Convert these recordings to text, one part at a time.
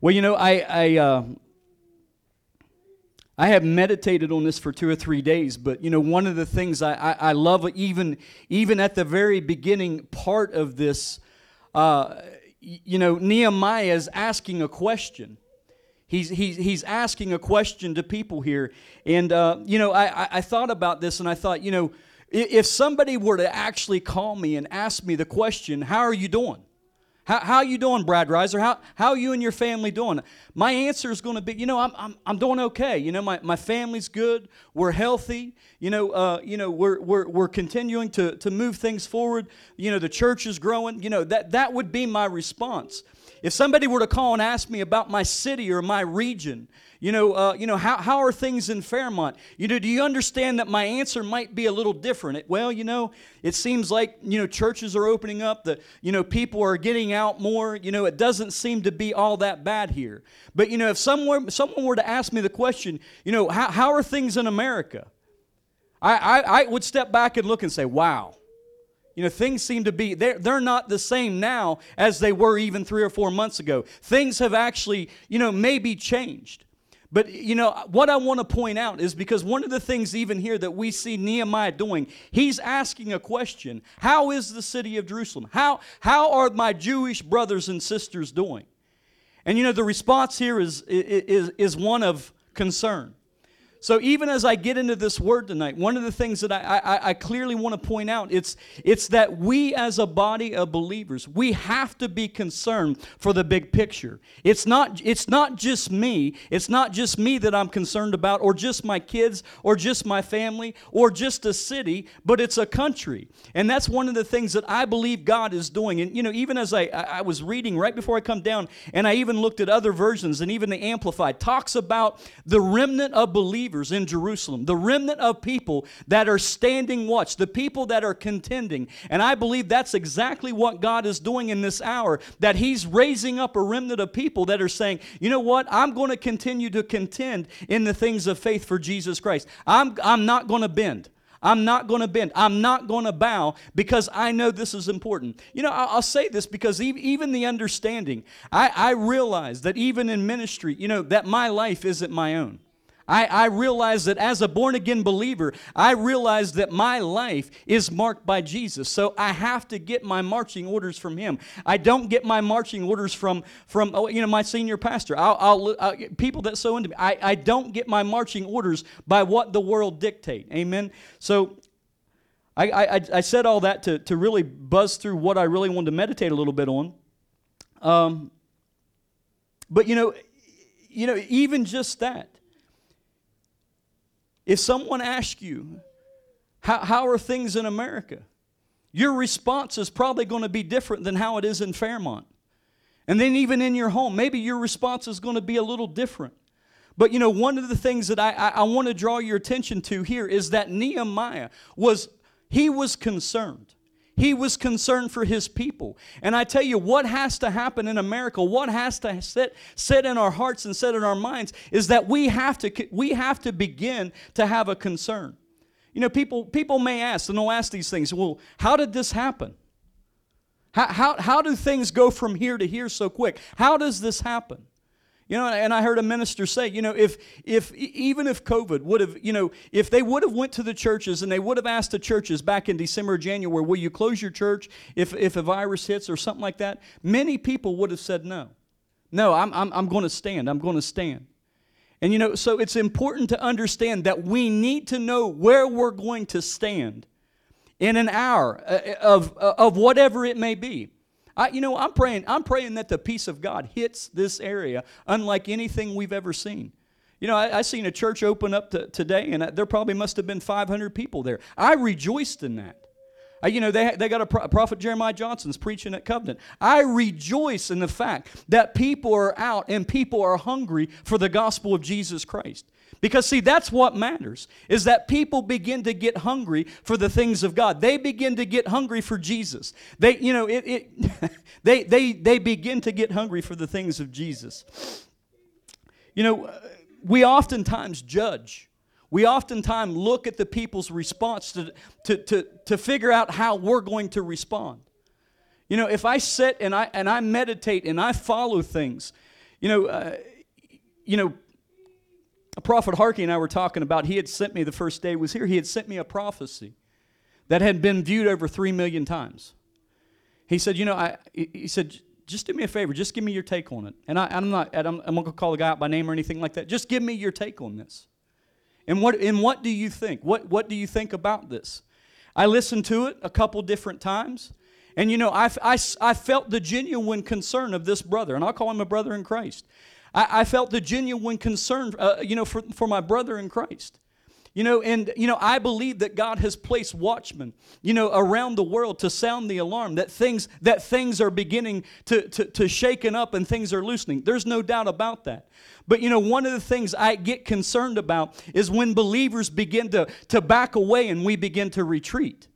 Well, you know, I I uh, I have meditated on this for two or three days, but you know, one of the things I, I, I love even even at the very beginning part of this, uh, you know, Nehemiah is asking a question. He's, he's, he's asking a question to people here. And, uh, you know, I, I thought about this and I thought, you know, if somebody were to actually call me and ask me the question, How are you doing? How, how you doing, Brad Reiser? How, how you and your family doing? My answer is going to be, you know, I'm, I'm, I'm doing okay. You know, my, my family's good. We're healthy. You know, uh, you know we're, we're, we're continuing to, to move things forward. You know, the church is growing. You know, that, that would be my response. If somebody were to call and ask me about my city or my region, you know, uh, you know how, how are things in Fairmont? You know, do you understand that my answer might be a little different? It, well, you know, it seems like, you know, churches are opening up, the, you know, people are getting out more. You know, it doesn't seem to be all that bad here. But, you know, if someone, someone were to ask me the question, you know, how, how are things in America? I, I, I would step back and look and say, wow. You know, things seem to be, they're, they're not the same now as they were even three or four months ago. Things have actually, you know, maybe changed. But you know, what I want to point out is because one of the things, even here, that we see Nehemiah doing, he's asking a question How is the city of Jerusalem? How, how are my Jewish brothers and sisters doing? And you know, the response here is, is, is one of concern. So even as I get into this word tonight, one of the things that I, I, I, clearly want to point out it's it's that we as a body of believers we have to be concerned for the big picture. It's not it's not just me. It's not just me that I'm concerned about, or just my kids, or just my family, or just a city, but it's a country. And that's one of the things that I believe God is doing. And you know, even as I I was reading right before I come down, and I even looked at other versions, and even the Amplified talks about the remnant of believers believers in Jerusalem, the remnant of people that are standing watch, the people that are contending. And I believe that's exactly what God is doing in this hour, that He's raising up a remnant of people that are saying, you know what, I'm going to continue to contend in the things of faith for Jesus Christ. I'm, I'm not going to bend. I'm not going to bend. I'm not going to bow because I know this is important. You know, I'll, say this because even the understanding, I, I realize that even in ministry, you know, that my life isn't my own. I, I realize that as a born again believer, I realize that my life is marked by Jesus. So I have to get my marching orders from Him. I don't get my marching orders from, from oh, you know, my senior pastor. I'll, I'll, I'll, people that sow into me. I, I don't get my marching orders by what the world dictate. Amen. So I, I, I said all that to, to really buzz through what I really wanted to meditate a little bit on. Um, but you know, you know, even just that, if someone asks you, how, how are things in America? Your response is probably going to be different than how it is in Fairmont. And then, even in your home, maybe your response is going to be a little different. But you know, one of the things that I, I, I want to draw your attention to here is that Nehemiah was, he was concerned. He was concerned for his people. And I tell you, what has to happen in America, what has to set, set in our hearts and set in our minds is that we have to, we have to begin to have a concern. You know, people, people may ask, and they'll ask these things, well, how did this happen? How, how, how do things go from here to here so quick? How does this happen? You know, and I heard a minister say, you know, if if even if COVID would have, you know, if they would have went to the churches and they would have asked the churches back in December, January, will you close your church if if a virus hits or something like that? Many people would have said no. No, I'm I'm, I'm going to stand. I'm going to stand. And you know, so it's important to understand that we need to know where we're going to stand in an hour uh, of of whatever it may be. I, you know, I'm praying, I'm praying that the peace of God hits this area unlike anything we've ever seen. You know, I, I seen a church open up to, today, and there probably must have been 500 people there. I rejoiced in that. Uh, you know, they, they got a pro- prophet Jeremiah Johnson's preaching at Covenant. I rejoice in the fact that people are out and people are hungry for the gospel of Jesus Christ. Because see, that's what matters, is that people begin to get hungry for the things of God. They begin to get hungry for Jesus. They, you know, it, it they, they, they begin to get hungry for the things of Jesus. You know, we oftentimes judge. We oftentimes look at the people's response to, to, to, to figure out how we're going to respond. You know, if I sit and I, and I meditate and I follow things, You know, uh, you know, prophet Harkey and I were talking about, he had sent me the first day he was here, he had sent me a prophecy that had been viewed over three million times. He said, you know, I, he said, just do me a favor, just give me your take on it. And I, am not, I'm, I'm gonna call the guy out by name or anything like that. Just give me your take on this. And what, and what do you think? What, what do you think about this? I listened to it a couple different times. And you know, I, I, I felt the genuine concern of this brother, and I'll call him a brother in Christ. I, I felt the genuine concern, uh, you know, for, for my brother in Christ. You know, and, you know, I believe that God has placed watchmen, you know, around the world to sound the alarm that things, that things are beginning to, to, to shaken up and things are loosening. There's no doubt about that. But, you know, one of the things I get concerned about is when believers begin to, to back away and we begin to retreat.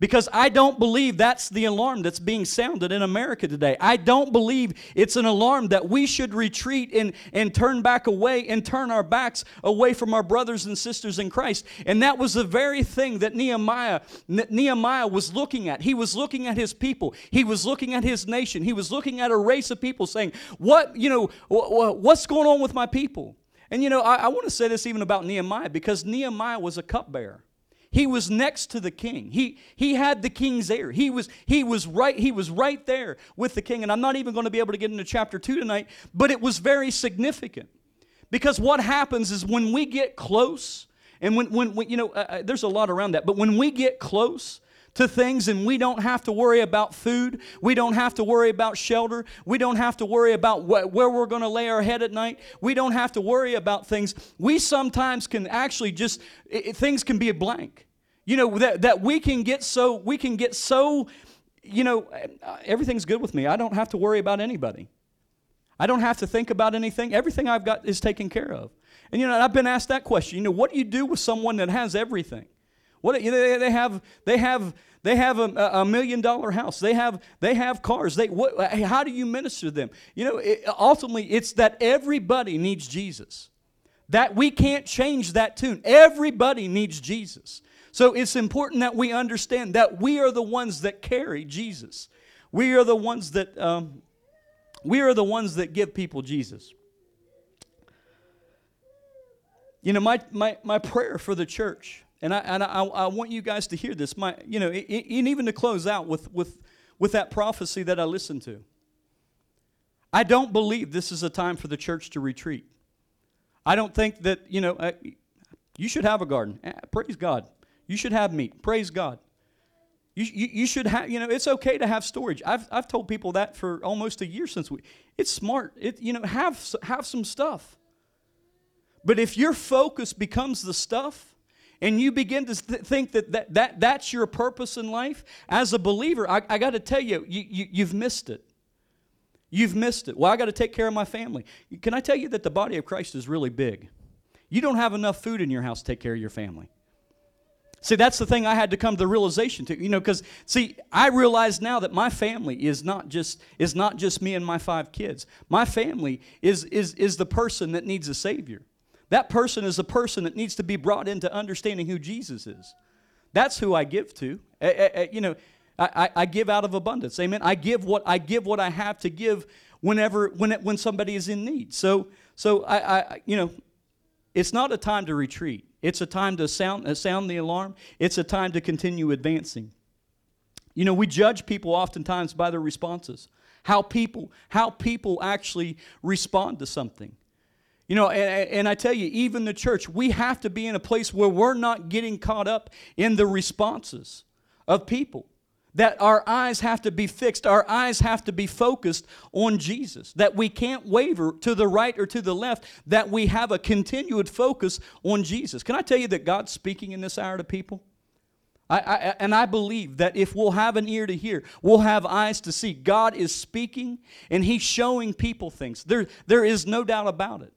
Because I don't believe that's the alarm that's being sounded in America today. I don't believe it's an alarm that we should retreat and, and turn back away and turn our backs away from our brothers and sisters in Christ. And that was the very thing that Nehemiah, Nehemiah was looking at. He was looking at his people, he was looking at his nation, he was looking at a race of people saying, What, you know, what's going on with my people? And you know, I, I want to say this even about Nehemiah because Nehemiah was a cupbearer. He was next to the king. He, he had the king's ear. He was, he, was right, he was right there with the king. And I'm not even going to be able to get into chapter 2 tonight, but it was very significant. Because what happens is when we get close, and when, when, when you know, uh, uh there's a lot around that, but when we get close, to things and we don't have to worry about food. We don't have to worry about shelter. We don't have to worry about wh- where we're going to lay our head at night. We don't have to worry about things. We sometimes can actually just, it, things can be a blank. You know, that, that we can get so, we can get so, you know, uh, everything's good with me. I don't have to worry about anybody. I don't have to think about anything. Everything I've got is taken care of. And you know, I've been asked that question. You know, what do you do with someone that has everything? What you know, they have they have they have a, a, million dollar house. They have they have cars. They what, how do you minister to them? You know, it, ultimately it's that everybody needs Jesus. That we can't change that tune. Everybody needs Jesus. So it's important that we understand that we are the ones that carry Jesus. We are the ones that um, we are the ones that give people Jesus. You know, my, my, my prayer for the church and I, and I, I want you guys to hear this. My, you know, and even to close out with, with, with that prophecy that I listened to. I don't believe this is a time for the church to retreat. I don't think that, you know, uh, you should have a garden. Eh, praise God. You should have meat. Praise God. You, you, you, should have, you know, it's okay to have storage. I've, I've told people that for almost a year since we, it's smart. It, you know, have, have some stuff. But if your focus becomes the stuff, and you begin to th- think that, that, that that's your purpose in life, as a believer, I, I got to tell you, you, you, you've missed it. You've missed it. Well, I got to take care of my family. Can I tell you that the body of Christ is really big? You don't have enough food in your house to take care of your family. See, that's the thing I had to come to the realization to, you know, because see, I realize now that my family is not just is not just me and my five kids. My family is is is the person that needs a savior. That person is a person that needs to be brought into understanding who Jesus is. That's who I give to. Eh, eh, eh, you know, I, I give out of abundance. Amen. I give what I give what I have to give whenever when it, when somebody is in need. So so I, I you know, it's not a time to retreat. It's a time to sound uh, sound the alarm. It's a time to continue advancing. You know, we judge people oftentimes by their responses. How people how people actually respond to something. You know, and, and, I tell you, even the church, we have to be in a place where we're not getting caught up in the responses of people. That our eyes have to be fixed, our eyes have to be focused on Jesus. That we can't waver to the right or to the left, that we have a continued focus on Jesus. Can I tell you that God's speaking in this hour to people? I, I, and I believe that if we'll have an ear to hear, we'll have eyes to see. God is speaking and He's showing people things. There, there is no doubt about it.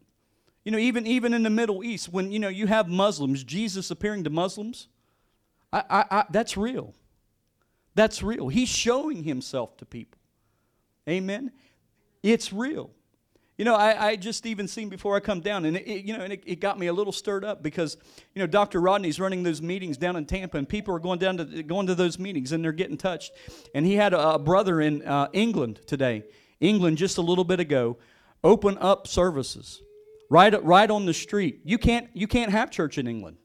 You know, even, even in the Middle East, when, you know, you have Muslims, Jesus appearing to Muslims, I, I, I, that's real. That's real. He's showing himself to people. Amen? It's real. You know, I, I just even seen before I come down, and it, it you know, and it, it, got me a little stirred up because, you know, Dr. Rodney's running those meetings down in Tampa, and people are going down to going to those meetings, and they're getting touched. And he had a, a brother in uh, England today, England just a little bit ago, open up services right, right on the street. You can't, you can't have church in England.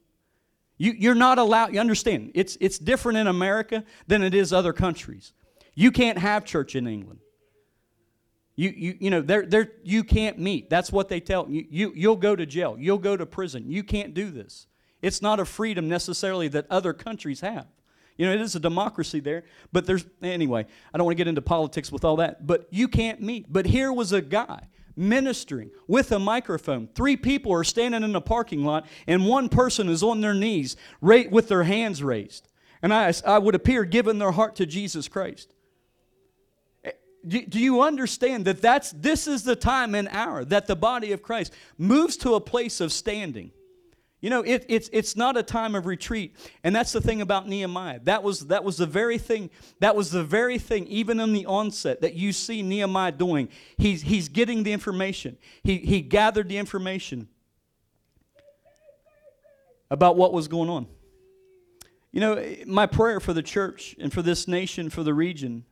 You, you're not allowed, you understand, it's, it's different in America than it is other countries. You can't have church in England. You, you, you know, they're, they're, you can't meet. That's what they tell you. you. You'll go to jail. You'll go to prison. You can't do this. It's not a freedom necessarily that other countries have. You know, it is a democracy there, but there's, anyway, I don't want to get into politics with all that, but you can't meet. But here was a guy ministering with a microphone. Three people are standing in a parking lot, and one person is on their knees right, with their hands raised. And I, I would appear giving their heart to Jesus Christ. Eh, do, do you understand that that's, this is the time and hour that the body of Christ moves to a place of standing? You know, it, it's, it's not a time of retreat. And that's the thing about Nehemiah. That was, that was the very thing, that was the very thing, even in the onset, that you see Nehemiah doing. He's, he's getting the information. He, he gathered the information about what was going on. You know, my prayer for the church and for this nation, for the region,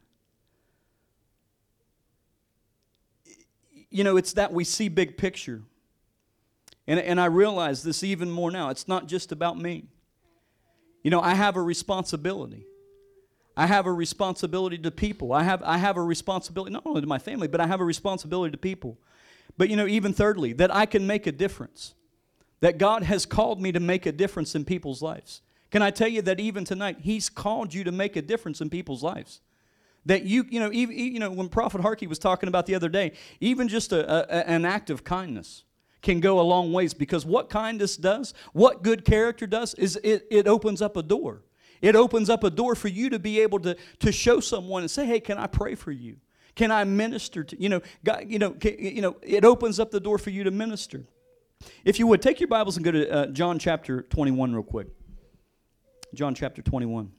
you know, it's that we see big picture. And, and I realize this even more now. It's not just about me. You know, I have a responsibility. I have a responsibility to people. I have, I have a responsibility, not only to my family, but I have a responsibility to people. But, you know, even thirdly, that I can make a difference. That God has called me to make a difference in people's lives. Can I tell you that even tonight, He's called you to make a difference in people's lives? That you, you know, even, you know, when Prophet Harkey was talking about the other day, even just a, a, an act of kindness can go a long ways because what kindness does, what good character does, is it, it opens up a door. It opens up a door for you to be able to, to show someone and say, hey, can I pray for you? Can I minister to you know? God, you know, can, you know, it opens up the door for you to minister. If you would take your Bibles and go to uh, John chapter 21 real quick. John chapter 21.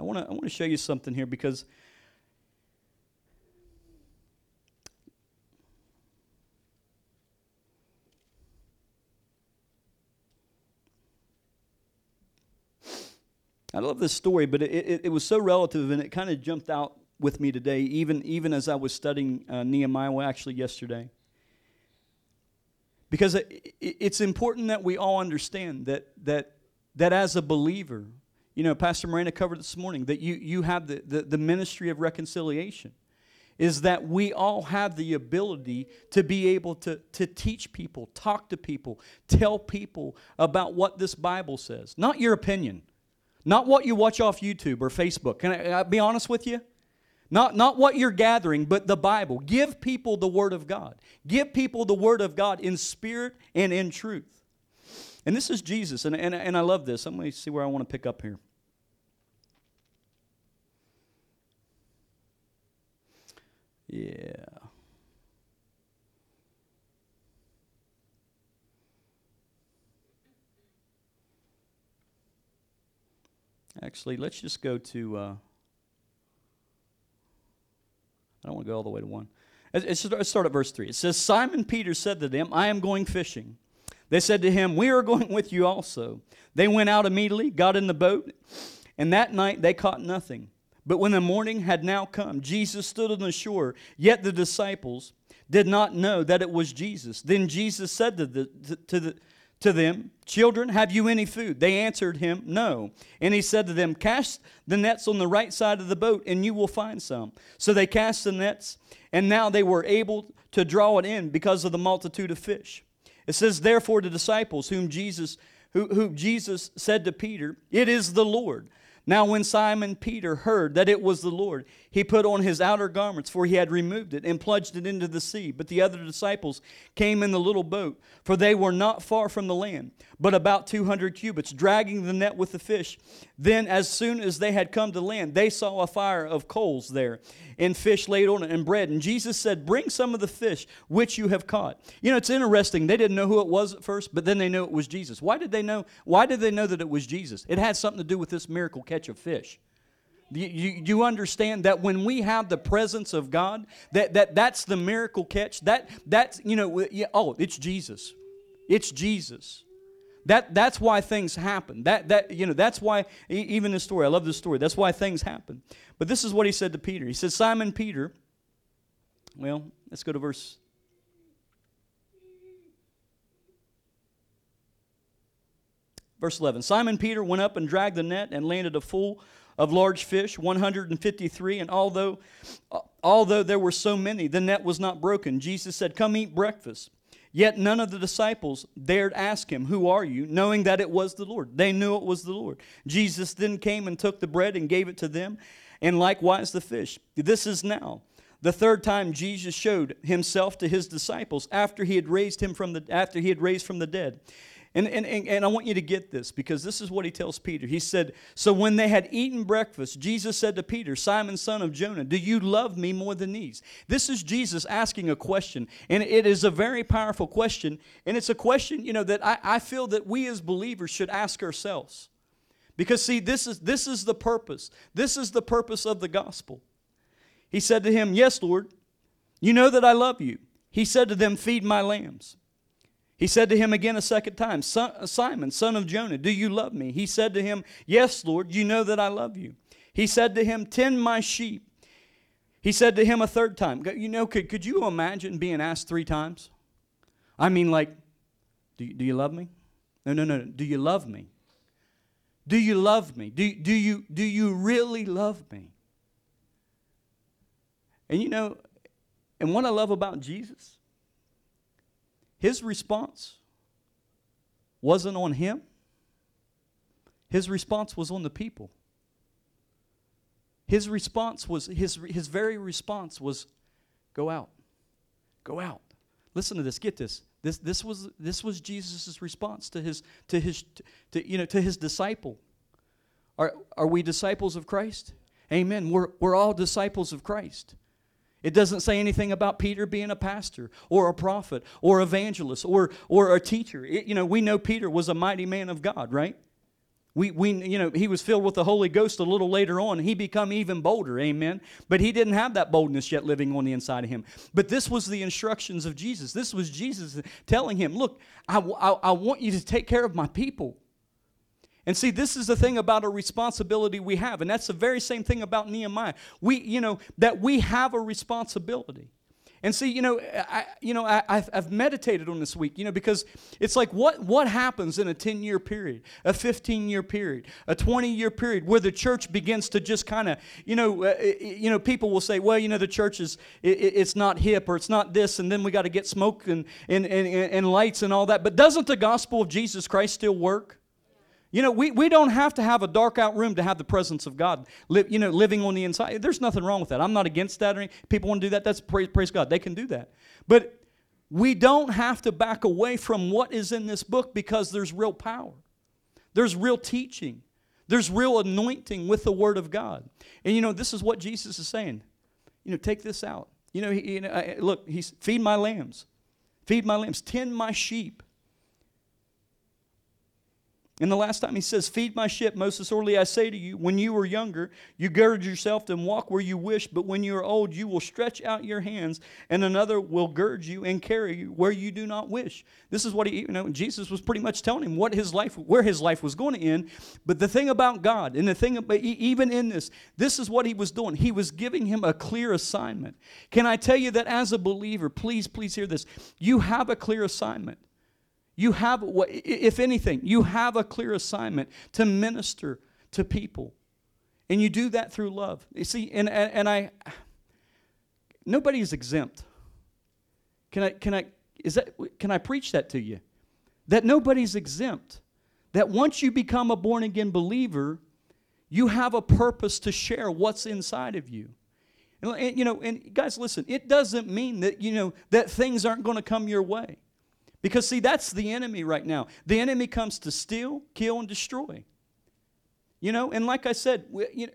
I want to I want to show you something here because I love this story, but it, it, it was so relative and it kind of jumped out with me today, even, even as I was studying uh, Nehemiah, actually yesterday. Because it, it's important that we all understand that, that, that as a believer, you know, Pastor Miranda covered this morning, that you, you have the, the, the ministry of reconciliation is that we all have the ability to be able to, to teach people, talk to people, tell people about what this Bible says. Not your opinion, not what you watch off YouTube or Facebook. Can I, I be honest with you? Not, not what you're gathering, but the Bible. Give people the Word of God. Give people the Word of God in spirit and in truth. And this is Jesus, and, and, and I love this. Let me see where I want to pick up here. Yeah. Actually, let's just go to. Uh, I don't want to go all the way to one. Let's start at verse 3. It says, Simon Peter said to them, I am going fishing. They said to him, We are going with you also. They went out immediately, got in the boat, and that night they caught nothing. But when the morning had now come, Jesus stood on the shore, yet the disciples did not know that it was Jesus. Then Jesus said to the, to the, to them, Children, have you any food? They answered him, No. And he said to them, Cast the nets on the right side of the boat, and you will find some. So they cast the nets, and now they were able to draw it in because of the multitude of fish. It says, Therefore, the disciples whom Jesus, who, who Jesus said to Peter, It is the Lord. Now, when Simon Peter heard that it was the Lord, he put on his outer garments, for he had removed it, and plunged it into the sea. But the other disciples came in the little boat, for they were not far from the land, but about 200 cubits, dragging the net with the fish. Then, as soon as they had come to land, they saw a fire of coals there, and fish laid on it, and bread. And Jesus said, Bring some of the fish which you have caught. You know, it's interesting. They didn't know who it was at first, but then they knew it was Jesus. Why did they know? Why did they know that it was Jesus? It had something to do with this miracle of fish. You, you, you, understand that when we have the presence of God, that, that that's the miracle catch. That that's you know, oh, it's Jesus. It's Jesus. That, that's why things happen. That, that, you know, that's why, even this story, I love this story. That's why things happen. But this is what he said to Peter. He said, Simon Peter, well, let's go to verse. Verse 11 Simon Peter went up and dragged the net and landed a full of large fish, 153. And although, although there were so many, the net was not broken. Jesus said, Come eat breakfast. Yet none of the disciples dared ask him, Who are you? knowing that it was the Lord. They knew it was the Lord. Jesus then came and took the bread and gave it to them, and likewise the fish. This is now the third time Jesus showed himself to his disciples after he had raised him from the after he had raised from the dead. And, and, and, I want you to get this because this is what he tells Peter. He said, So when they had eaten breakfast, Jesus said to Peter, Simon, son of Jonah, do you love me more than these? This is Jesus asking a question, and it is a very powerful question. And it's a question, you know, that I, I feel that we as believers should ask ourselves. Because, see, this is, this is the purpose. This is the purpose of the gospel. He said to him, Yes, Lord, you know that I love you. He said to them, Feed my lambs. He said to him again a second time, Simon, son of Jonah, do you love me? He said to him, Yes, Lord, you know that I love you. He said to him, Tend my sheep. He said to him a third time, You know, could, could you imagine being asked three times? I mean, like, do you, do you love me? No, no, no. Do you love me? Do you love me? Do, do, you, do you really love me? And you know, and what I love about Jesus his response wasn't on him, his response was on the people. His response was, his, his very response was, go out. Go out. Listen to this, get this. This, this was, this was Jesus' response to his, to his, to, you know, to his disciple. Are, are we disciples of Christ? Amen. We're, we're all disciples of Christ. It doesn't say anything about Peter being a pastor or a prophet or evangelist or, or a teacher. It, you know, we know Peter was a mighty man of God, right? We, we, you know, he was filled with the Holy Ghost a little later on. He become even bolder, amen. But he didn't have that boldness yet living on the inside of him. But this was the instructions of Jesus. This was Jesus telling him, look, I, I, I want you to take care of my people. And see, this is the thing about a responsibility we have. And that's the very same thing about Nehemiah. We, you know, that we have a responsibility. And see, you know, I, you know, I, have I've meditated on this week, you know, because it's like what, what happens in a 10 year period, a 15 year period, a 20 year period where the church begins to just kind of, you know, uh, you know, people will say, well, you know, the church is, it, it's not hip or it's not this, and then we got to get smoke and, and, and, and lights and all that. But doesn't the gospel of Jesus Christ still work? You know, we, we don't have to have a dark out room to have the presence of God, li- you know, living on the inside. There's nothing wrong with that. I'm not against that. Or any, people want to do that. That's praise, praise God. They can do that. But we don't have to back away from what is in this book because there's real power. There's real teaching. There's real anointing with the Word of God. And you know, this is what Jesus is saying. You know, take this out. You know, he, you know uh, look, he's feed my lambs, feed my lambs, tend my sheep. And the last time he says, Feed my sheep, most assuredly I say to you, when you were younger, you girded yourself and walk where you wish, but when you are old, you will stretch out your hands, and another will gird you and carry you where you do not wish. This is what he, you know, Jesus was pretty much telling him what his life, where his life was going to end. But the thing about God, and the thing about, even in this, this is what he was doing. He was giving him a clear assignment. Can I tell you that as a believer, please, please hear this, you have a clear assignment. You have, if anything, you have a clear assignment to minister to people. And you do that through love. You see, and, and, and I, nobody is exempt. Can I, can I, is that, can I preach that to you? That nobody's exempt. That once you become a born again believer, you have a purpose to share what's inside of you. And, and, you know, and guys, listen, it doesn't mean that, you know, that things aren't going to come your way. Because, see, that's the enemy right now. The enemy comes to steal, kill, and destroy. You know, and like I said, you know,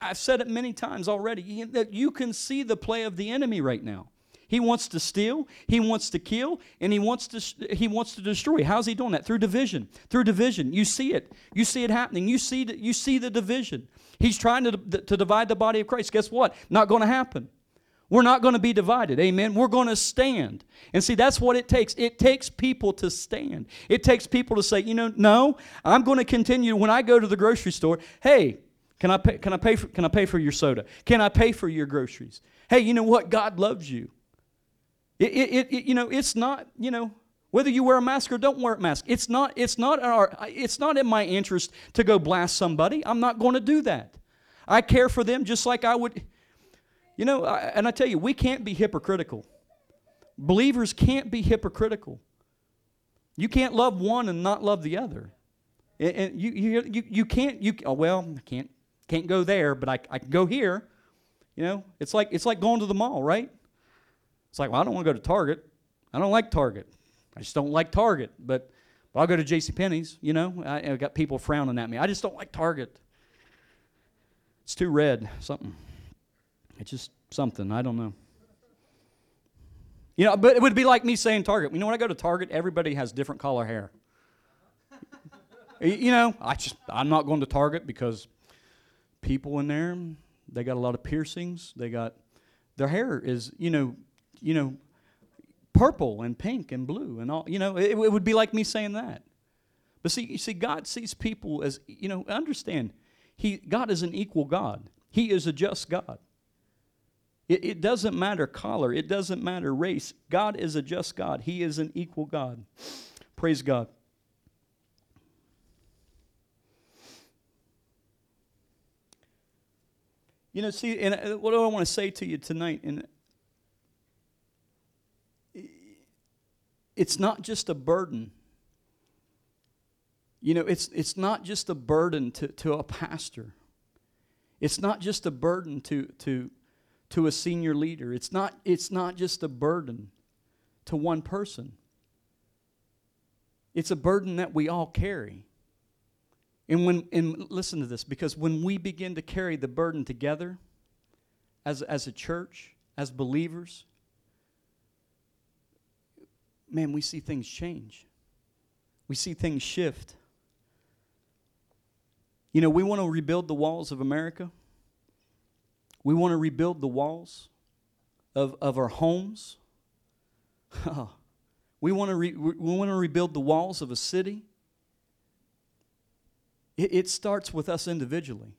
I've said it many times already that you can see the play of the enemy right now. He wants to steal, he wants to kill, and he wants to he wants to destroy. How's he doing that? Through division. Through division. You see it. You see it happening. You see the, you see the division. He's trying to, to divide the body of Christ. Guess what? Not going to happen. We're not going to be divided. Amen. We're going to stand. And see, that's what it takes. It takes people to stand. It takes people to say, you know, no, I'm going to continue when I go to the grocery store, hey, can I pay, can I pay for can I pay for your soda? Can I pay for your groceries? Hey, you know what? God loves you. It, it, it, you know, it's not, you know, whether you wear a mask or don't wear a mask. It's not, it's not our, it's not in my interest to go blast somebody. I'm not going to do that. I care for them just like I would. You know, I, and I tell you, we can't be hypocritical. Believers can't be hypocritical. You can't love one and not love the other. And you, you, you, you can't, you, oh, well, I can't, can't go there, but I, I can go here. You know, it's like, it's like going to the mall, right? It's like, well, I don't want to go to Target. I don't like Target. I just don't like Target. But, but I'll go to J.C. Penney's. You know, I, I got people frowning at me. I just don't like Target. It's too red, something. It's just something. I don't know. You know, but it would be like me saying Target. You know, when I go to Target, everybody has different color hair. you know, I just I'm not going to Target because people in there, they got a lot of piercings. They got their hair is, you know, you know, purple and pink and blue and all. You know, it, it would be like me saying that. But see, you see, God sees people as you know. Understand, He God is an equal God. He is a just God. It, it doesn't matter color. It doesn't matter race. God is a just God. He is an equal God. Praise God. You know, see, and uh, what do I want to say to you tonight? And it's not just a burden. You know, it's, it's not just a burden to, to a pastor. It's not just a burden to, to, to a senior leader. It's not, it's not just a burden to one person. It's a burden that we all carry. And when and listen to this, because when we begin to carry the burden together as, as a church, as believers, man, we see things change. We see things shift. You know, we want to rebuild the walls of America. We want to rebuild the walls of, of our homes. we, want to re, we want to rebuild the walls of a city. It, it starts with us individually.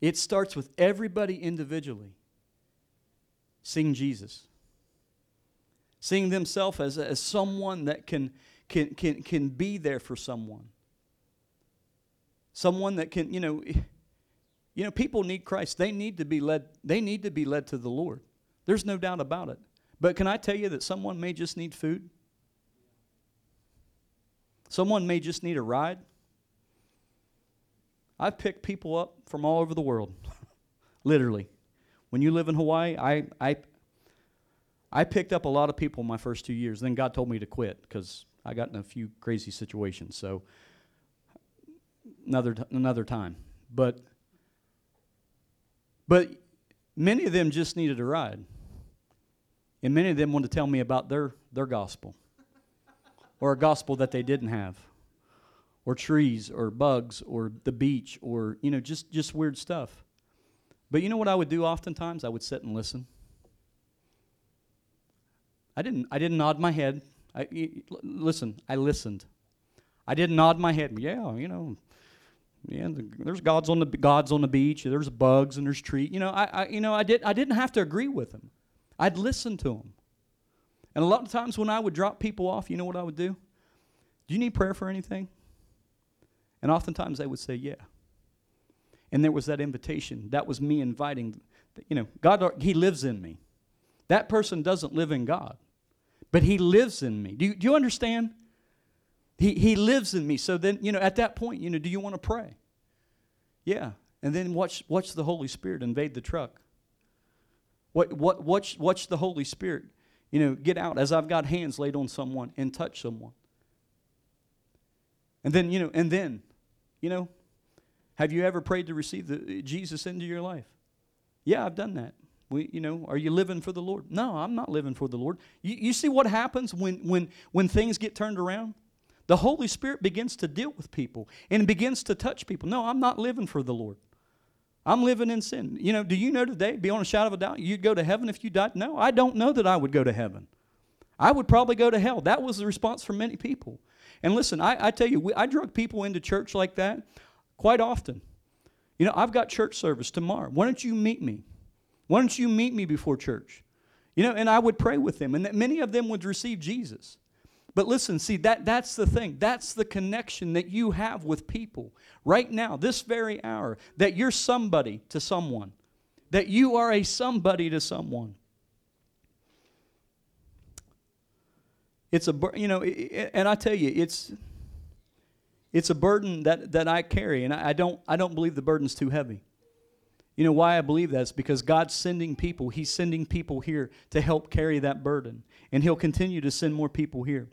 It starts with everybody individually seeing Jesus seeing themselves as, as someone that can, can, can, can be there for someone. Someone that can, you know, you know, people need Christ. They need to be led, they need to be led to the Lord. There's no doubt about it. But can I tell you that someone may just need food? Someone may just need a ride. I've picked people up from all over the world, literally. When you live in Hawaii, I, I, I picked up a lot of people my first two years. Then God told me to quit because I got in a few crazy situations. So another t- another time. But but many of them just needed a ride. And many of them wanted to tell me about their, their gospel or a gospel that they didn't have or trees or bugs or the beach or, you know, just, just weird stuff. But you know what I would do oftentimes? I would sit and listen. I didn't, I didn't nod my head. I, listen, I listened. I didn't nod my head. Yeah, you know, yeah, there's gods on the gods on the beach. There's bugs and there's trees. You know, I, I, you know, I did. I didn't have to agree with them. I'd listen to them. And a lot of times when I would drop people off, you know what I would do? Do you need prayer for anything? And oftentimes they would say, yeah. And there was that invitation. That was me inviting. You know, God, He lives in me. That person doesn't live in God, but He lives in me. Do you, do you understand? He, he lives in me. So then, you know, at that point, you know, do you want to pray? Yeah. And then watch, watch the Holy Spirit invade the truck. What, what, watch, watch the Holy Spirit, you know, get out as I've got hands laid on someone and touch someone. And then, you know, and then, you know, have you ever prayed to receive the, Jesus into your life? Yeah, I've done that. We, you know, are you living for the Lord? No, I'm not living for the Lord. You, you see what happens when, when, when things get turned around? The Holy Spirit begins to deal with people and begins to touch people. No, I'm not living for the Lord. I'm living in sin. You know, do you know today, beyond a shadow of a doubt, you'd go to heaven if you died? No, I don't know that I would go to heaven. I would probably go to hell. That was the response from many people. And listen, I, I tell you, we, I drug people into church like that quite often. You know, I've got church service tomorrow. Why don't you meet me? Why don't you meet me before church? You know, and I would pray with them, and that many of them would receive Jesus. But listen, see, that, that's the thing. That's the connection that you have with people right now, this very hour, that you're somebody to someone, that you are a somebody to someone. It's a, you know, and I tell you, it's, it's a burden that, that I carry, and I don't, I don't believe the burden's too heavy. You know why I believe that? It's because God's sending people. He's sending people here to help carry that burden. And He'll continue to send more people here.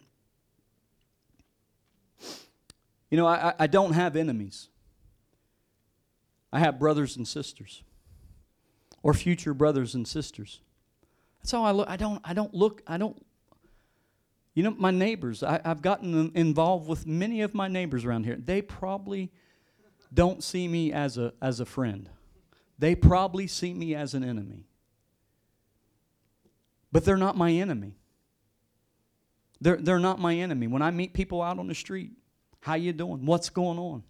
You know, I, I don't have enemies. I have brothers and sisters. Or future brothers and sisters. That's how I look. I don't, I don't look, I don't you know, my neighbors, I, have gotten involved with many of my neighbors around here. They probably don't see me as a, as a friend, they probably see me as an enemy. But they're not my enemy. They're, they're not my enemy. When I meet people out on the street, how you doing? What's going on?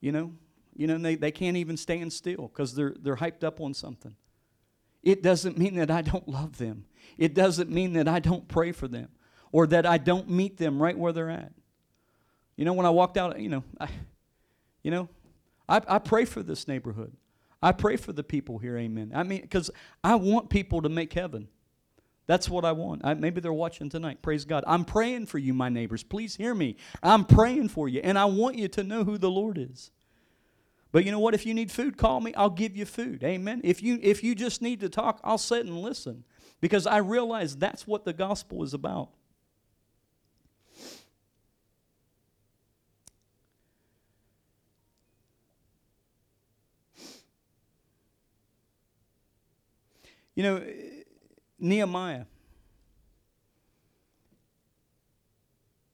You know, you know, they, they can't even stand still because they're, they're hyped up on something. It doesn't mean that I don't love them. It doesn't mean that I don't pray for them or that I don't meet them right where they're at. You know, when I walked out, you know, I, you know, I, I pray for this neighborhood. I pray for the people here, amen. I mean, because I want people to make heaven. That's what I want. I, maybe they're watching tonight. Praise God. I'm praying for you, my neighbors. Please hear me. I'm praying for you, and I want you to know who the Lord is. But you know what? If you need food, call me. I'll give you food. Amen. If you if you just need to talk, I'll sit and listen because I realize that's what the gospel is about. You know, Nehemiah,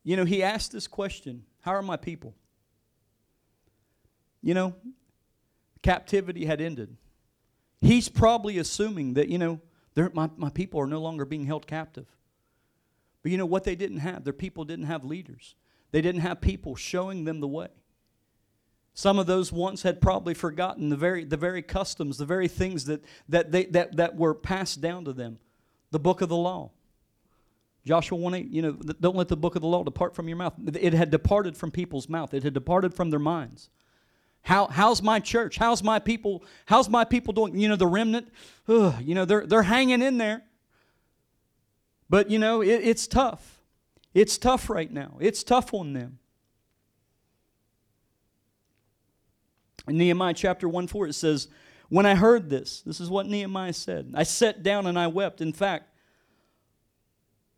you know, he asked this question How are my people? You know, captivity had ended. He's probably assuming that, you know, my, my people are no longer being held captive. But you know what they didn't have? Their people didn't have leaders, they didn't have people showing them the way. Some of those once had probably forgotten the very, the very customs, the very things that, that, they, that, that were passed down to them. The book of the law. Joshua 1 8, you know, don't let the book of the law depart from your mouth. It had departed from people's mouth, it had departed from their minds. How, how's my church? How's my people? How's my people doing? You know, the remnant, ugh, you know, they're, they're hanging in there. But, you know, it, it's tough. It's tough right now. It's tough on them. In Nehemiah chapter 1 4, it says, When I heard this, this is what Nehemiah said, I sat down and I wept. In fact,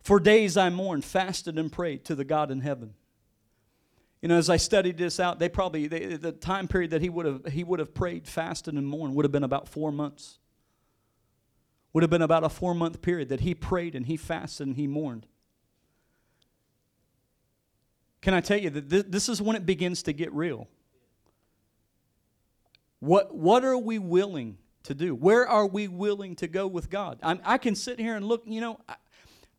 for days I mourned, fasted, and prayed to the God in heaven. You know, as I studied this out, they probably they, the time period that he would have he would have prayed, fasted, and mourned would have been about four months. Would have been about a four month period that he prayed and he fasted and he mourned. Can I tell you that this, this is when it begins to get real? What, what are we willing to do? Where are we willing to go with God? I'm, i can sit here and look, you know, I,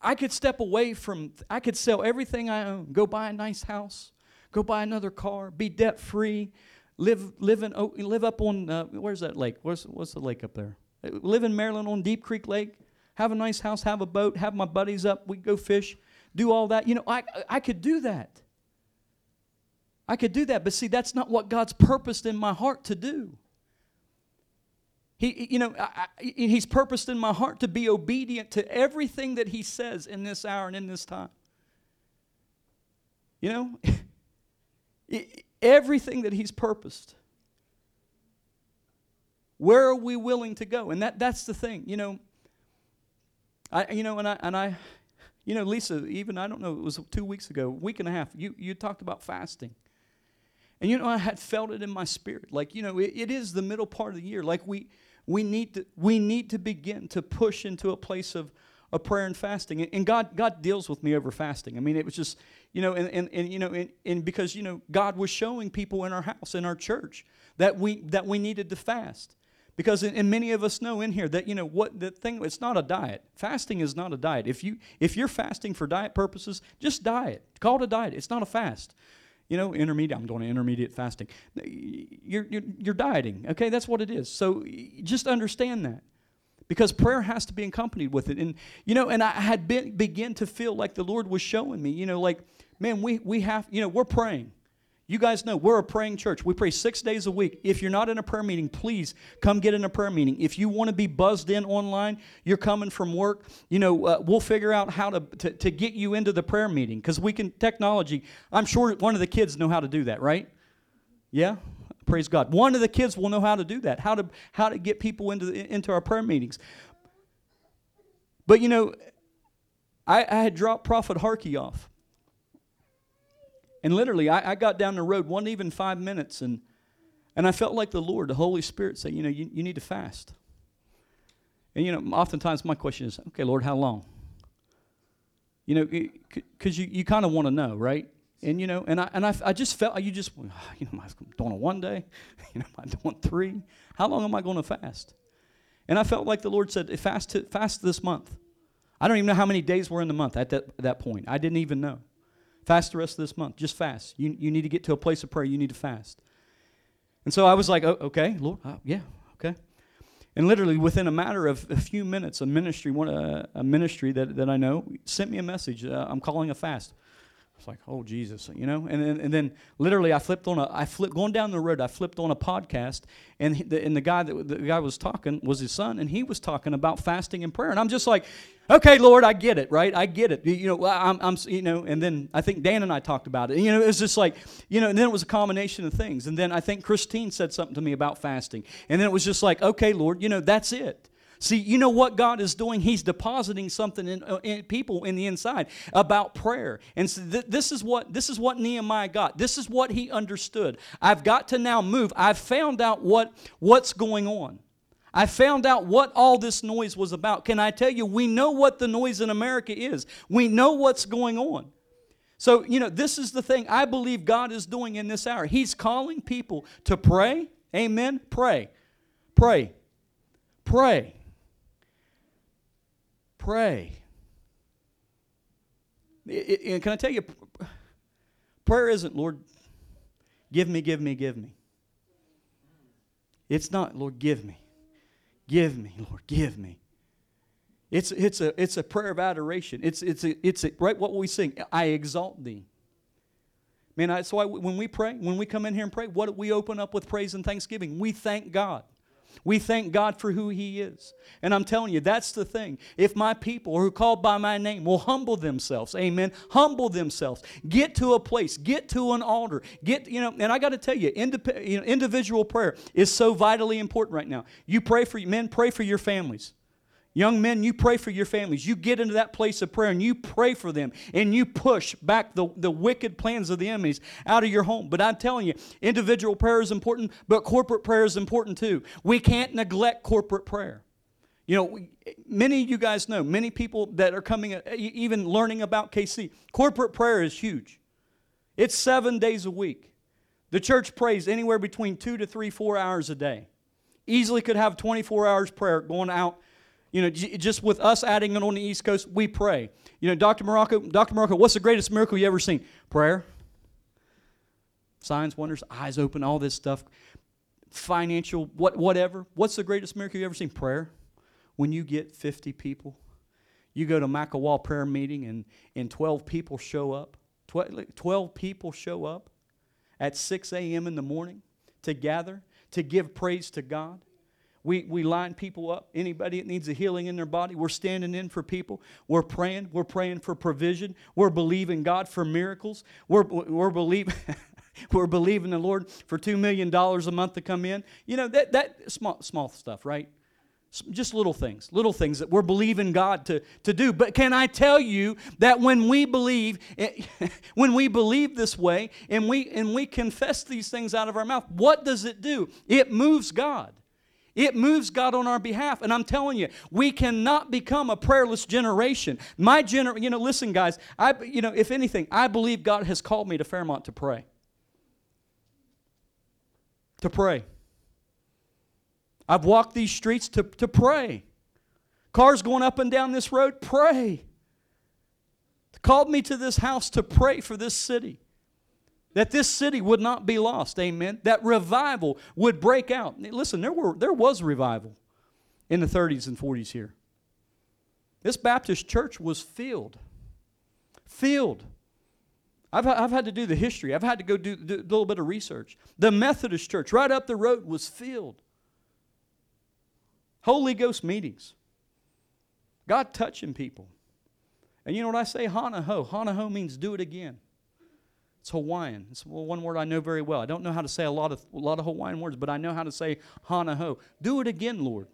I could step away from, I could sell everything I own, go buy a nice house, go buy another car, be debt free, live, live, in, live up on, uh, where's that lake? Where's, what's the lake up there? Live in Maryland on Deep Creek Lake, have a nice house, have a boat, have my buddies up, we go fish, do all that. You know, I, I could do that. I could do that, but see, that's not what God's purposed in my heart to do. He, you know, I, I, he's purposed in my heart to be obedient to everything that he says in this hour and in this time. You know, everything that he's purposed. Where are we willing to go? And that, that's the thing, you know. I, you know, and I, and I, you know, Lisa, even I don't know, it was two weeks ago, week and a half, you, you talked about fasting. And you know, I had felt it in my spirit. Like, you know, it, it is the middle part of the year. Like we we need to we need to begin to push into a place of of prayer and fasting. And, and God, God deals with me over fasting. I mean, it was just, you know, and, and, and you know, and, and because, you know, God was showing people in our house, in our church, that we, that we needed to fast. Because, and many of us know in here that, you know, what the thing, it's not a diet. Fasting is not a diet. If, you, if you're fasting for diet purposes, just diet. Call it a diet. It's not a fast. You know, intermediate, I'm doing intermediate fasting. You're, you're, you're dieting, okay? That's what it is. So just understand that because prayer has to be accompanied with it. And, you know, and I had been, begin to feel like the Lord was showing me, you know, like, man, we, we have, you know, we're praying. You guys know we're a praying church. We pray six days a week. If you're not in a prayer meeting, please come get in a prayer meeting. If you want to be buzzed in online, you're coming from work, you know, uh, we'll figure out how to, to, to get you into the prayer meeting because we can, technology, I'm sure one of the kids know how to do that, right? Yeah? Praise God. One of the kids will know how to do that, how to, how to get people into, the, into our prayer meetings. But, you know, I, I had dropped Prophet Harkey off. And literally, I, I got down the road, wasn't even five minutes, and, and I felt like the Lord, the Holy Spirit, say, you know, you, you need to fast. And, you know, oftentimes my question is, okay, Lord, how long? You know, because you, you kind of want to know, right? And, you know, and I, and I, I just felt, you just, you know, am I doing it one day? You know, am I doing three? How long am I going to fast? And I felt like the Lord said, fast, fast this month. I don't even know how many days were in the month at that, that point. I didn't even know. Fast the rest of this month. Just fast. You, you need to get to a place of prayer. You need to fast. And so I was like, oh, okay, Lord, uh, yeah, okay. And literally within a matter of a few minutes, a ministry, one, uh, a ministry that, that I know sent me a message. Uh, I'm calling a fast. It's like, oh Jesus, you know. And then, and then literally, I flipped on a, I flipped going down the road. I flipped on a podcast, and the, and the guy that the guy was talking was his son, and he was talking about fasting and prayer. And I'm just like, okay, Lord, I get it, right? I get it. You know, I'm, I'm, you know. And then I think Dan and I talked about it. You know, it was just like, you know. And then it was a combination of things. And then I think Christine said something to me about fasting. And then it was just like, okay, Lord, you know, that's it. See, you know what God is doing? He's depositing something in, uh, in people in the inside about prayer. And so th- this is what this is what Nehemiah got. This is what he understood. I've got to now move. I've found out what what's going on. I found out what all this noise was about. Can I tell you, we know what the noise in America is. We know what's going on. So, you know, this is the thing I believe God is doing in this hour. He's calling people to pray. Amen. Pray. Pray. Pray. Pray. And can I tell you, prayer isn't, Lord, give me, give me, give me. It's not, Lord, give me. Give me, Lord, give me. It's, it's, a, it's a prayer of adoration. It's, it's, a, it's a, right what we sing, I exalt thee. Man, that's why when we pray, when we come in here and pray, what we open up with praise and thanksgiving? We thank God. We thank God for who He is. And I'm telling you, that's the thing. If my people who are called by my name will humble themselves, amen, humble themselves, get to a place, get to an altar, get, you know, and I got to tell you, indip- you know, individual prayer is so vitally important right now. You pray for, men, pray for your families. Young men, you pray for your families. You get into that place of prayer and you pray for them and you push back the, the wicked plans of the enemies out of your home. But I'm telling you, individual prayer is important, but corporate prayer is important too. We can't neglect corporate prayer. You know, many of you guys know, many people that are coming, uh, even learning about KC, corporate prayer is huge. It's seven days a week. The church prays anywhere between two to three, four hours a day. Easily could have 24 hours prayer going out you know, just with us adding it on the East Coast, we pray. You know, Dr. Marocco, Dr. Marocco, what's the greatest miracle you ever seen? Prayer. Signs, wonders, eyes open, all this stuff. Financial, what, whatever. What's the greatest miracle you ever seen? Prayer. When you get 50 people, you go to Makawao prayer meeting and, and 12 people show up. 12 people show up at 6 a.m. in the morning to gather, to give praise to God. We, we line people up. Anybody that needs a healing in their body, we're standing in for people. We're praying. We're praying for provision. We're believing God for miracles. We're, we're believing. we're believing the Lord for $2 million a month to come in. You know, that, that small, small stuff, right? Just little things, little things that we're believing God to, to do. But can I tell you that when we believe, eh, when we believe this way and we, and we confess these things out of our mouth, what does it do? It moves God. It moves God on our behalf. And I'm telling you, we cannot become a prayerless generation. My gener you know, listen, guys, I you know, if anything, I believe God has called me to Fairmont to pray. To pray. I've walked these streets to, to pray. Cars going up and down this road, pray. Called me to this house to pray for this city that this city would not be lost. Amen. That revival would break out. Listen, there, were, there was revival in the 30s and 40s here. This Baptist church was filled. Filled. I've, I've had to do the history, I've had to go do, do a little bit of research. The Methodist church right up the road was filled. Holy Ghost meetings. God touching people. And you know what I say? Hana hou. Hana hou means do it again. It's Hawaiian. It's one word I know very well. I don't know how to say a lot of, a lot of Hawaiian words, but I know how to say hana hou. Do it again, Lord.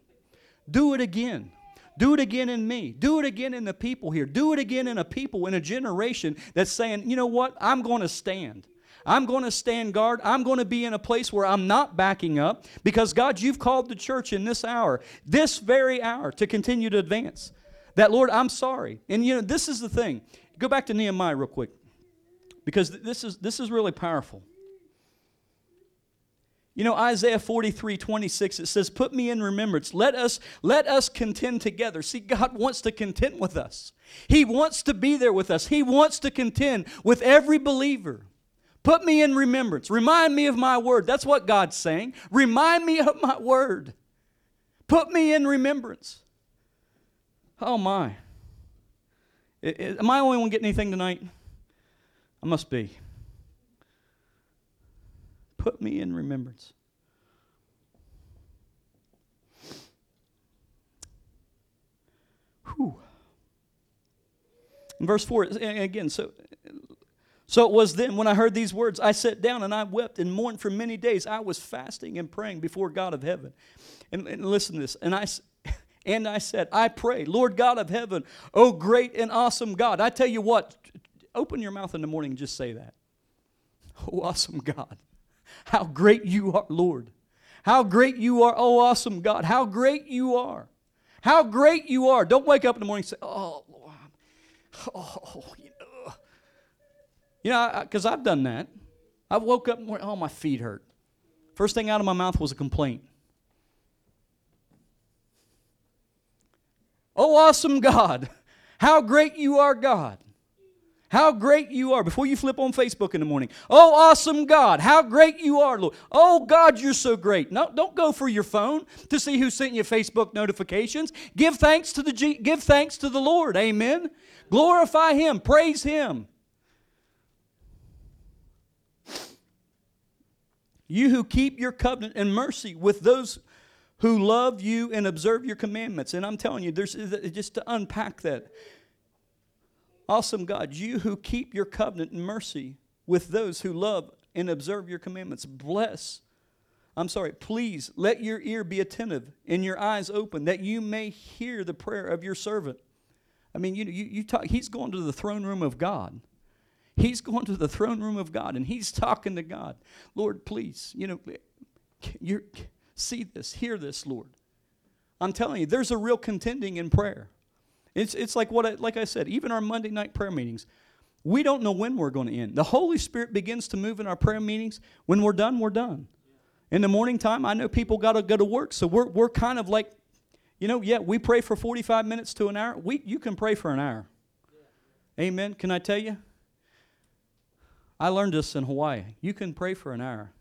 Do it again. Do it again in me. Do it again in the people here. Do it again in a people, in a generation that's saying, you know what? I'm going to stand. I'm going to stand guard. I'm going to be in a place where I'm not backing up because, God, you've called the church in this hour, this very hour, to continue to advance. That, Lord, I'm sorry. And, you know, this is the thing. Go back to Nehemiah real quick because this is, this is really powerful. You know, Isaiah 43, 26, it says, Put me in remembrance. Let us, let us contend together. See, God wants to contend with us. He wants to be there with us. He wants to contend with every believer. Put me in remembrance. Remind me of my word. That's what God's saying. Remind me of my word. Put me in remembrance. Oh, my. Am I the only one getting anything tonight? I must be. Put me in remembrance. Whew. In verse 4, again, so so it was then when I heard these words, I sat down and I wept and mourned for many days. I was fasting and praying before God of heaven. And, and listen to this. And I, and I said, I pray, Lord God of heaven, oh great and awesome God. I tell you what, Open your mouth in the morning and just say that. Oh, awesome God. How great you are, Lord. How great you are, oh, awesome God. How great you are. How great you are. Don't wake up in the morning and say, oh, Lord. Oh, you know. You know, because I've done that. I woke up and oh, my feet hurt. First thing out of my mouth was a complaint. Oh, awesome God. How great you are, God. How great you are. Before you flip on Facebook in the morning, oh, awesome God, how great you are, Lord. Oh, God, you're so great. No, don't go for your phone to see who sent you Facebook notifications. Give thanks to the G- give thanks to the Lord. Amen. Glorify him, praise him. You who keep your covenant and mercy with those who love you and observe your commandments. And I'm telling you, there's just to unpack that. Awesome God, you who keep your covenant and mercy with those who love and observe your commandments, bless. I'm sorry, please let your ear be attentive and your eyes open that you may hear the prayer of your servant. I mean, you, you, you talk, he's going to the throne room of God. He's going to the throne room of God and he's talking to God. Lord, please, you know, you see this, hear this, Lord. I'm telling you, there's a real contending in prayer. It's, it's like what I, like I said, even our Monday night prayer meetings, we don't know when we're going to end. The Holy Spirit begins to move in our prayer meetings. When we're done, we're done. In the morning time, I know people got to go to work, so we're, we're kind of like, you know, yeah, we pray for 45 minutes to an hour. We, you can pray for an hour. Amen. Can I tell you? I learned this in Hawaii. You can pray for an hour.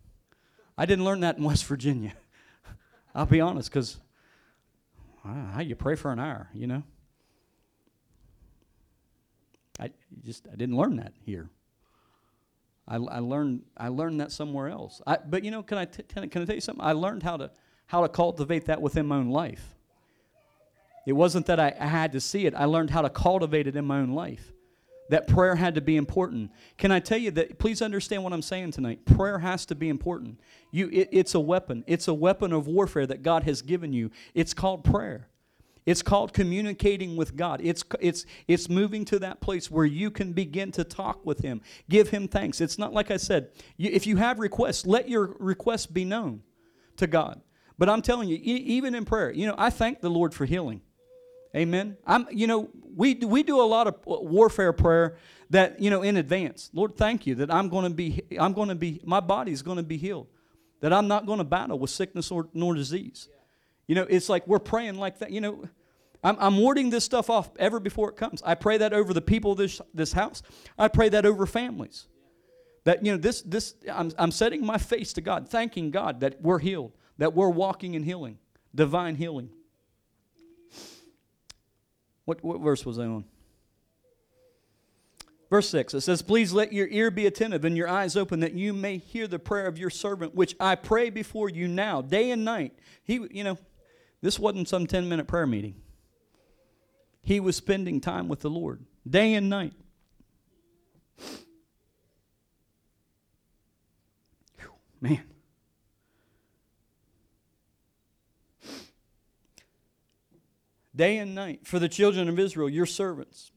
I didn't learn that in West Virginia. I'll be honest, because how you pray for an hour, you know? I just I didn't learn that here. I, I learned I learned that somewhere else. I, but you know, can I, t- can I tell you something? I learned how to how to cultivate that within my own life. It wasn't that I, I had to see it. I learned how to cultivate it in my own life. That prayer had to be important. Can I tell you that? Please understand what I'm saying tonight. Prayer has to be important. You, it, it's a weapon. It's a weapon of warfare that God has given you. It's called prayer. It's called communicating with God. It's, it's, it's moving to that place where you can begin to talk with Him, give Him thanks. It's not like I said, you, if you have requests, let your requests be known to God. But I'm telling you, e- even in prayer, you know, I thank the Lord for healing. Amen. I'm, you know, we we do a lot of uh, warfare prayer that you know in advance. Lord, thank you that I'm going to be, I'm going to be, my body's going to be healed. That I'm not going to battle with sickness or nor disease. You know, it's like we're praying like that. You know, I'm, I'm warding this stuff off ever before it comes. I pray that over the people of this this house. I pray that over families. That you know, this this I'm I'm setting my face to God, thanking God that we're healed, that we're walking in healing, divine healing. What, what verse was I on? Verse 6, it says, Please let your ear be attentive and your eyes open that you may hear the prayer of your servant, which I pray before you now, day and night. He, you know, this wasn't some 10 minute prayer meeting. He was spending time with the Lord, day and night. Whew, man. day and night for the children of Israel, your servants,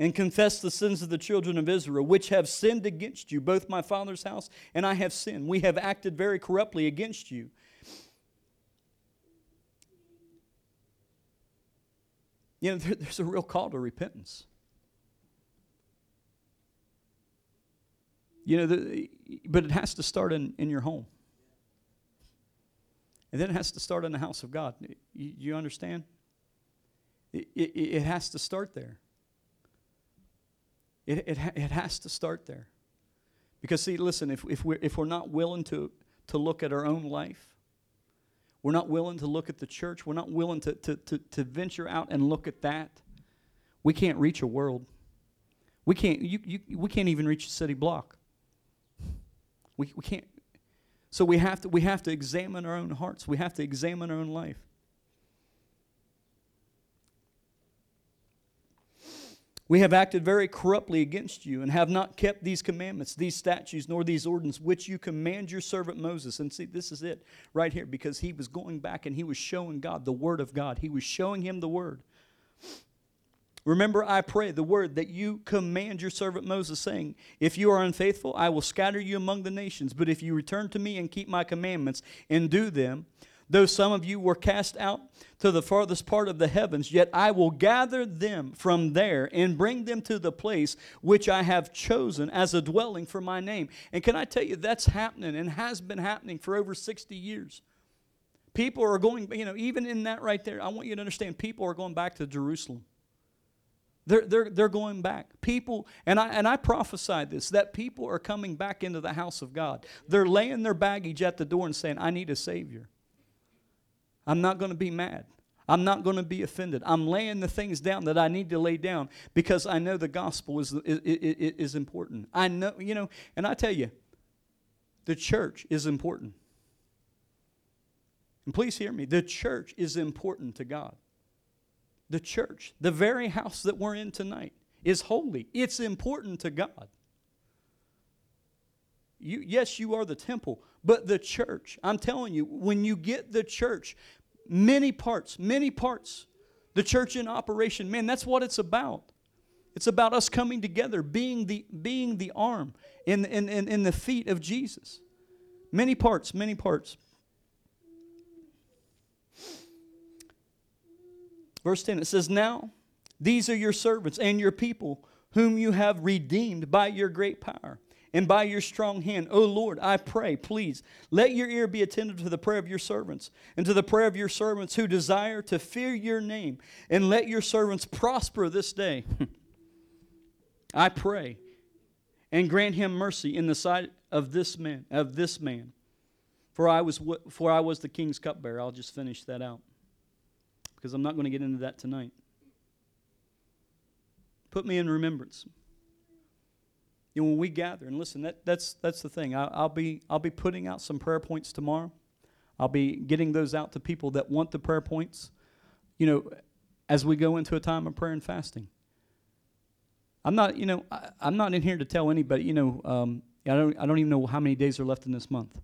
and confess the sins of the children of Israel, which have sinned against you, both my father's house and I have sinned. We have acted very corruptly against you. You know, there, there's a real call to repentance. You know, the, but it has to start in, in your home. And then it has to start in the house of God. You, you understand? It, it, it has to start there. It, it, it has to start there. Because, see, listen, if, if, we're, if we're not willing to, to look at our own life, we're not willing to look at the church, we're not willing to, to, to, to venture out and look at that, we can't reach a world. We can't, you, you, we can't even reach a city block. We, we can't. So we have, to, we have to examine our own hearts. We have to examine our own life. We have acted very corruptly against you and have not kept these commandments, these statutes, nor these ordinances, which you command your servant Moses. And see, this is it right here because he was going back and he was showing God the Word of God. He was showing him the Word. Remember, I pray the word that you command your servant Moses, saying, If you are unfaithful, I will scatter you among the nations. But if you return to me and keep my commandments and do them, Though some of you were cast out to the farthest part of the heavens, yet I will gather them from there and bring them to the place which I have chosen as a dwelling for my name. And can I tell you, that's happening and has been happening for over 60 years. People are going, you know, even in that right there, I want you to understand people are going back to Jerusalem. They're, they're, they're going back. People, and I, and I prophesied this, that people are coming back into the house of God. They're laying their baggage at the door and saying, I need a Savior. I'm not going to be mad. I'm not going to be offended. I'm laying the things down that I need to lay down because I know the gospel is, is, is, important. I know, you know, and I tell you, the church is important. And please hear me the church is important to God. The church, the very house that we're in tonight, is holy. It's important to God. You, yes, you are the temple, but the church, I'm telling you, when you get the church many parts, many parts. The church in operation, man, that's what it's about. It's about us coming together, being the, being the arm in, in, in, in the feet of Jesus. Many parts, many parts. Verse 10, it says, Now these are your servants and your people, whom you have redeemed by your great power and by your strong hand. O Lord, I pray, please, let your ear be attentive to the prayer of your servants and to the prayer of your servants who desire to fear your name, and let your servants prosper this day. I pray, and grant him mercy in the sight of this man, of this man. For I was for I was the king's cupbearer. I'll just finish that out. Because I'm not going to get into that tonight. Put me in remembrance you know, when we gather, and listen, that, that's, that's the thing. I, will be, I'll be putting out some prayer points tomorrow. I'll be getting those out to people that want the prayer points, you know, as we go into a time of prayer and fasting. I'm not, you know, I, am not in here to tell anybody, you know, um, I, don't, I don't even know how many days are left in this month.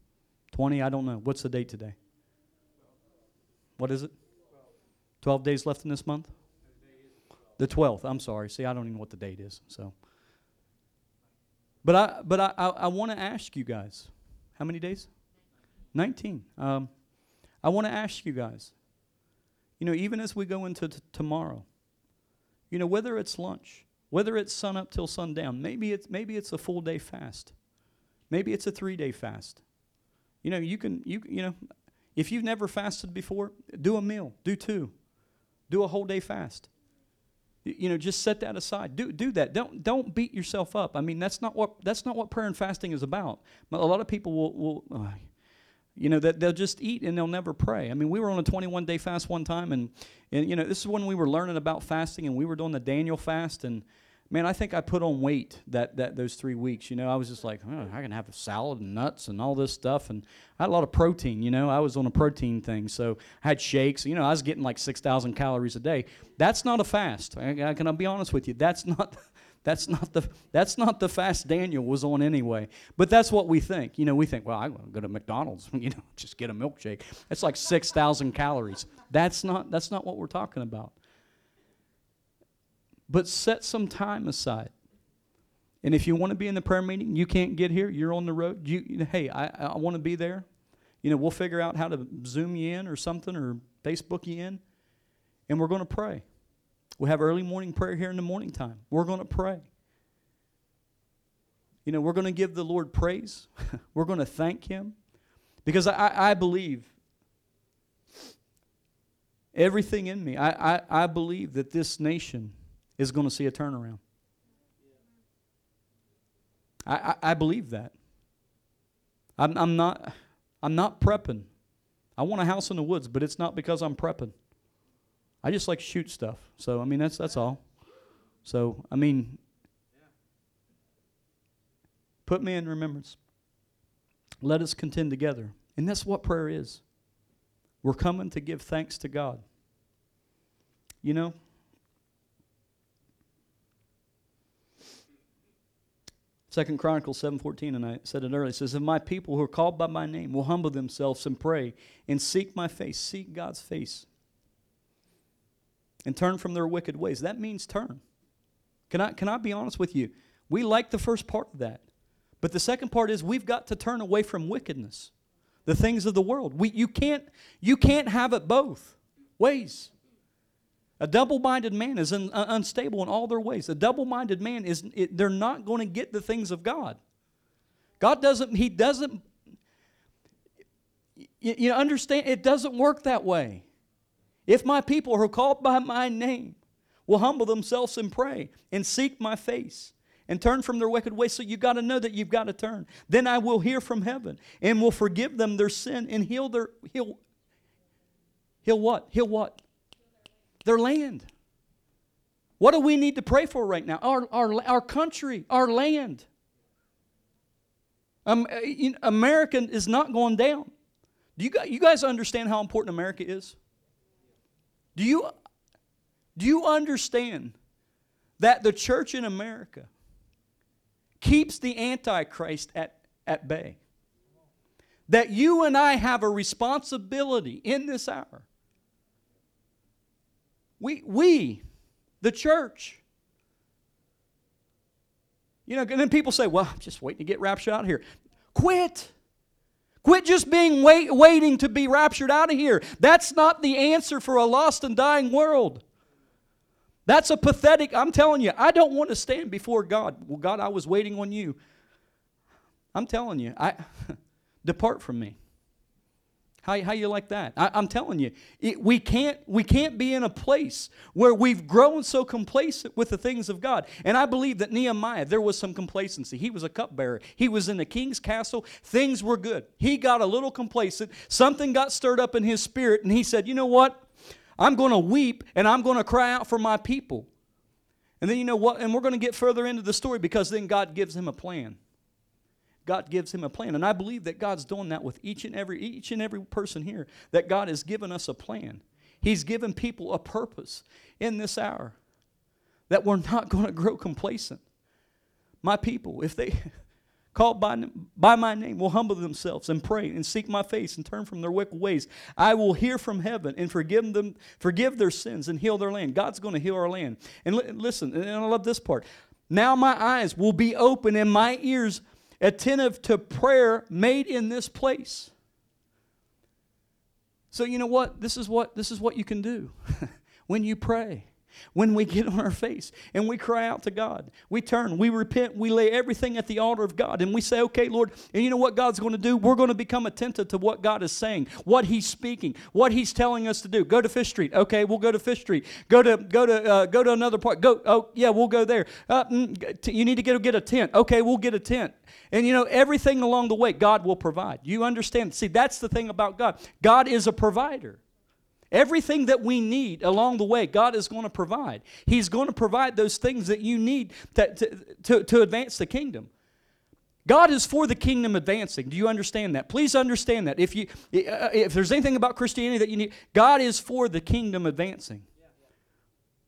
20, I don't know. What's the date today? What is it? 12 days left in this month? The 12th. I'm sorry. See, I don't even know what the date is. So but I, but I, I, I want to ask you guys, how many days? 19. Um, I want to ask you guys, you know, even as we go into t- tomorrow, you know, whether it's lunch, whether it's sun up till sundown, maybe it's maybe it's a full day fast. Maybe it's a 3-day fast. You know, you can you you know, if you've never fasted before, do a meal, do two. Do a whole day fast. You know, just set that aside. Do do that. Don't don't beat yourself up. I mean, that's not what that's not what prayer and fasting is about. A lot of people will will uh, you know that they'll just eat and they'll never pray. I mean, we were on a 21 day fast one time, and and you know this is when we were learning about fasting, and we were doing the Daniel fast, and man, I think I put on weight that, that those three weeks. You know, I was just like, oh, I can have a salad and nuts and all this stuff, and I had a lot of protein. You know, I was on a protein thing, so I had shakes. You know, I was getting like six thousand calories a day. That's not a fast. I, I can be honest with you. That's not. That's not the that's not the fast Daniel was on anyway. But that's what we think. You know, we think, well, I'm to go to McDonald's, you know, just get a milkshake. It's like 6,000 calories. That's not that's not what we're talking about. But set some time aside. And if you want to be in the prayer meeting, you can't get here, you're on the road. You, you know, hey, I, I want to be there. You know, we'll figure out how to Zoom you in or something or Facebook you in, and we're going to pray. We'll have early morning prayer here in the morning time. We're going to pray. You know, we're going to give the Lord praise. we're going to thank Him. Because I, I believe, everything in me, I, I, I believe that this nation is going to see a turnaround. I, I, I believe that. I'm, I'm, not, I'm not prepping. I want a house in the woods, but it's not because I'm prepping. I just like shoot stuff. So, I mean, that's, that's all. So, I mean, put me in remembrance. Let us contend together. And that's what prayer is. We're coming to give thanks to God. You know, Second Chronicles 7.14, and I said it earlier, it says, If my people who are called by my name will humble themselves and pray and seek my face, seek God's face, and turn from their wicked ways. That means turn. Can I, can I be honest with you? We like the first part of that. But the second part is we've got to turn away from wickedness, the things of the world. We, you, can't, you can't have it both ways. A double minded man is un, unstable in all their ways. A double minded man is, it, they're not going to get the things of God. God doesn't, He doesn't, you, you understand, it doesn't work that way. If my people who are called by my name will humble themselves and pray and seek my face and turn from their wicked ways, so you got to know that you've got to turn. Then I will hear from heaven and will forgive them their sin and heal their, heal, heal what? Heal what? Their land. What do we need to pray for right now? Our, our, our country, our land. Um, uh, America is not going down. Do you guys, you guys understand how important America is? Do you, do you understand that the church in America keeps the Antichrist at, at bay? That you and I have a responsibility in this hour we, we, the church. You know, and then people say, well, I'm just waiting to get raptured out of here. Quit. Quit just being wait, waiting to be raptured out of here. That's not the answer for a lost and dying world. That's a pathetic, I'm telling you, I don't want to stand before God. Well, God, I was waiting on you. I'm telling you, I depart from me. How, how you like that? I, am telling you, it, we, can't, we can't be in a place where we've grown so complacent with the things of God. And I believe that Nehemiah, there was some complacency. He was a cupbearer. He was in the king's castle. Things were good. He got a little complacent. Something got stirred up in his spirit, and he said, You know what? I'm going to weep and I'm going to cry out for my people. And then you know what? And we're going to get further into the story because then God gives him a plan. God gives him a plan. And I believe that God's doing that with each and every each and every person here. That God has given us a plan. He's given people a purpose in this hour. That we're not going to grow complacent. My people, if they called by, by my name will humble themselves and pray and seek my face and turn from their wicked ways, I will hear from heaven and forgive them, forgive their sins and heal their land. God's going to heal our land. And li- listen, and I love this part. Now my eyes will be open and my ears attentive to prayer made in this place. So you know what? This is what this is what you can do when you pray. When we get on our face and we cry out to God, we turn, we repent, we lay everything at the altar of God, and we say, Okay, Lord, and you know what God's going to do? We're going to become attentive to what God is saying, what He's speaking, what He's telling us to do. Go to Fish Street. Okay, we'll go to Fish Street. Go to go to uh, go to another part. Go. Oh, yeah, we'll go there. Uh, mm, you need to get get a tent. Okay, we'll get a tent. And you know, everything along the way, God will provide. You understand? See, that's the thing about God. God is a provider. Everything that we need along the way, God is going to provide. He's going to provide those things that you need to, to, to, to advance the kingdom. God is for the kingdom advancing. Do you understand that? Please understand that. If you uh, if there's anything about Christianity that you need, God is for the kingdom advancing.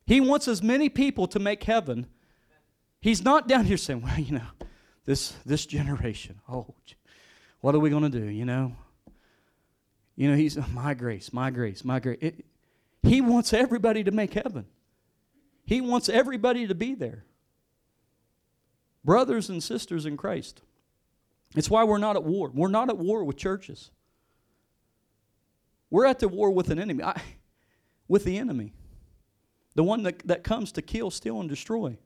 He wants as many people to make heaven. He's not down here saying, "Well, you know, this this generation. Oh, what are we going to do, you know? You know, he's oh, my grace, my grace, my grace. It, he wants everybody to make heaven. He wants everybody to be there. Brothers and sisters in Christ. It's why we're not at war. We're not at war with churches. We're at the war with an enemy. I, with the enemy. The one that, that comes to kill, steal, and destroy.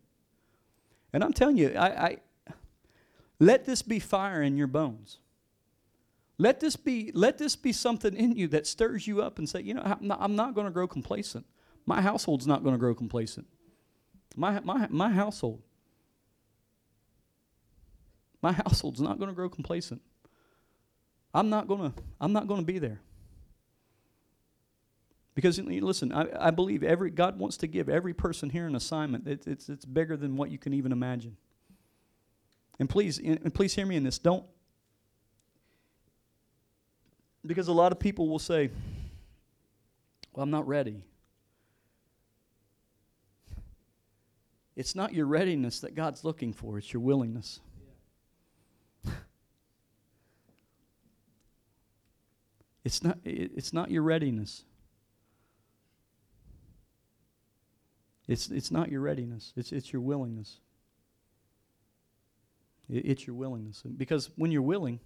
And I'm telling you, I, I let this be fire in your bones. Let this be, let this be something in you that stirs you up and say, you know, I'm not, not going to grow complacent. My household's not going to grow complacent. My, my, my household. My household's not going to grow complacent. I'm not going to, I'm not going to be there. Because listen, I, I believe every God wants to give every person here an assignment. It, it's, it's bigger than what you can even imagine. And please, and please hear me in this. Don't because a lot of people will say, Well, I'm not ready. It's not your readiness that God's looking for, it's your willingness. It's not, it's not your readiness. It's, it's not your readiness, it's, it's your willingness. It, it's your willingness. Because when you're willing,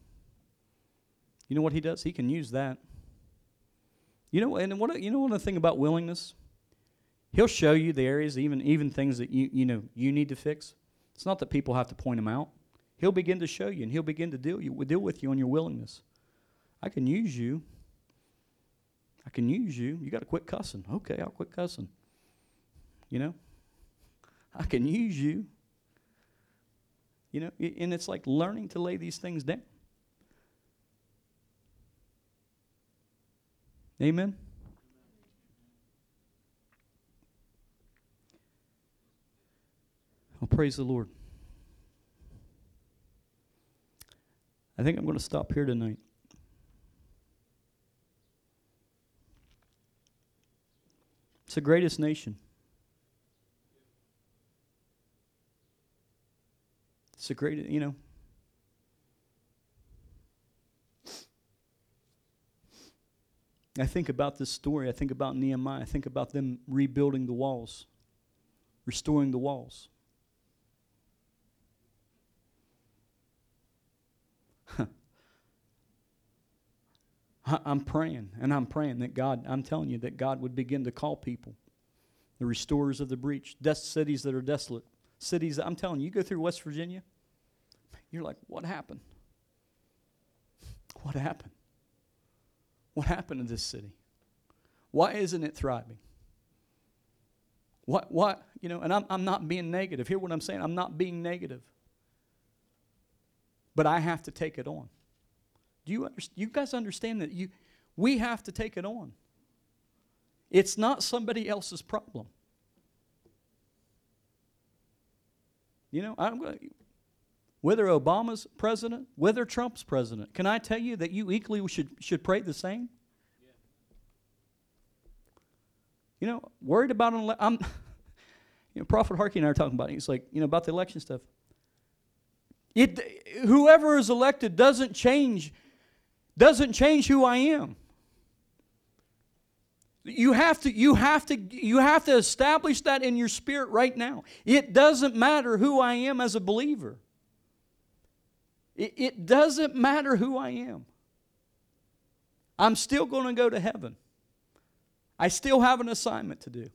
you know what he does? He can use that. You know, and what you know one thing about willingness? He'll show you the areas, even even things that you you know you need to fix. It's not that people have to point them out. He'll begin to show you, and he'll begin to deal you deal with you on your willingness. I can use you. I can use you. You got to quit cussing. Okay, I'll quit cussing. You know, I can use you. You know, and it's like learning to lay these things down. Amen? Well, praise the Lord. I think I'm going to stop here tonight. It's the greatest nation. It's the greatest, you know. I think about this story. I think about Nehemiah. I think about them rebuilding the walls, restoring the walls. I'm praying, and I'm praying that God, I'm telling you, that God would begin to call people, the restorers of the breach, des- cities that are desolate, cities that I'm telling you, you go through West Virginia, you're like, what happened? What happened? What happened to this city? Why isn't it thriving? What, what, you know, and I'm, I'm not being negative. Hear what I'm saying? I'm not being negative. But I have to take it on. Do you understand? You guys understand that you, we have to take it on. It's not somebody else's problem. You know, I'm going to, whether Obama's president, whether Trump's president, can I tell you that you equally should, should pray the same? Yeah. You know, worried about ele- I'm, you know, Prophet Harkey and I are talking about it. He's like, you know, about the election stuff. It, whoever is elected doesn't change, doesn't change who I am. You have to, you have to, you have to establish that in your spirit right now. It doesn't matter who I am as a believer. It, it doesn't matter who I am. I'm still going to go to heaven. I still have an assignment to do.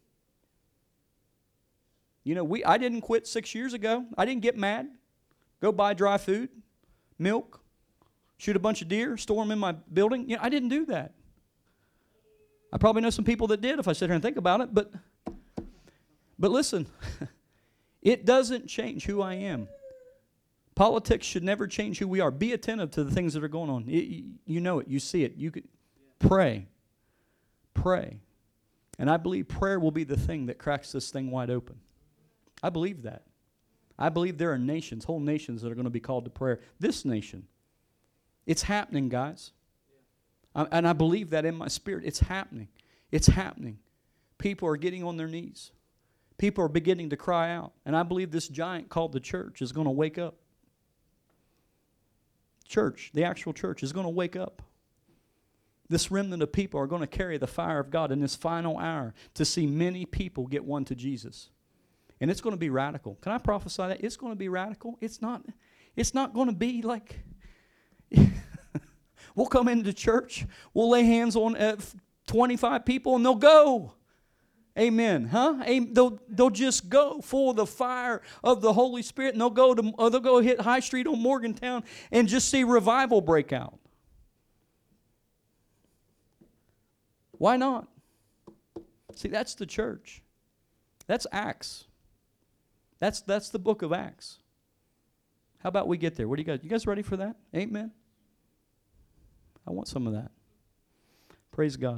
You know, we I didn't quit 6 years ago. I didn't get mad. Go buy dry food, milk, shoot a bunch of deer, store them in my building. You know, I didn't do that. I probably know some people that did if I sit here and think about it, but but listen, it doesn't change who I am. Politics should never change who we are. Be attentive to the things that are going on. It, you know it. You see it. You could pray. Pray. And I believe prayer will be the thing that cracks this thing wide open. I believe that. I believe there are nations, whole nations, that are going to be called to prayer. This nation. It's happening, guys. I, and I believe that in my spirit. It's happening. It's happening. People are getting on their knees. People are beginning to cry out. And I believe this giant called the church is going to wake up church, the actual church, is going to wake up. This remnant of people are going to carry the fire of God in this final hour to see many people get one to Jesus. And it's going to be radical. Can I prophesy that? It's going to be radical. It's not, it's not going to be like we'll come into church, we'll lay hands on uh, 25 people, and they'll go. Amen. Huh? They'll, they'll just go for the fire of the Holy Spirit and they'll go to uh, they'll go hit High Street on Morgantown and just see revival break out. Why not? See, that's the church. That's Acts. That's that's the book of Acts. How about we get there? What do you guys? You guys ready for that? Amen. I want some of that. Praise God.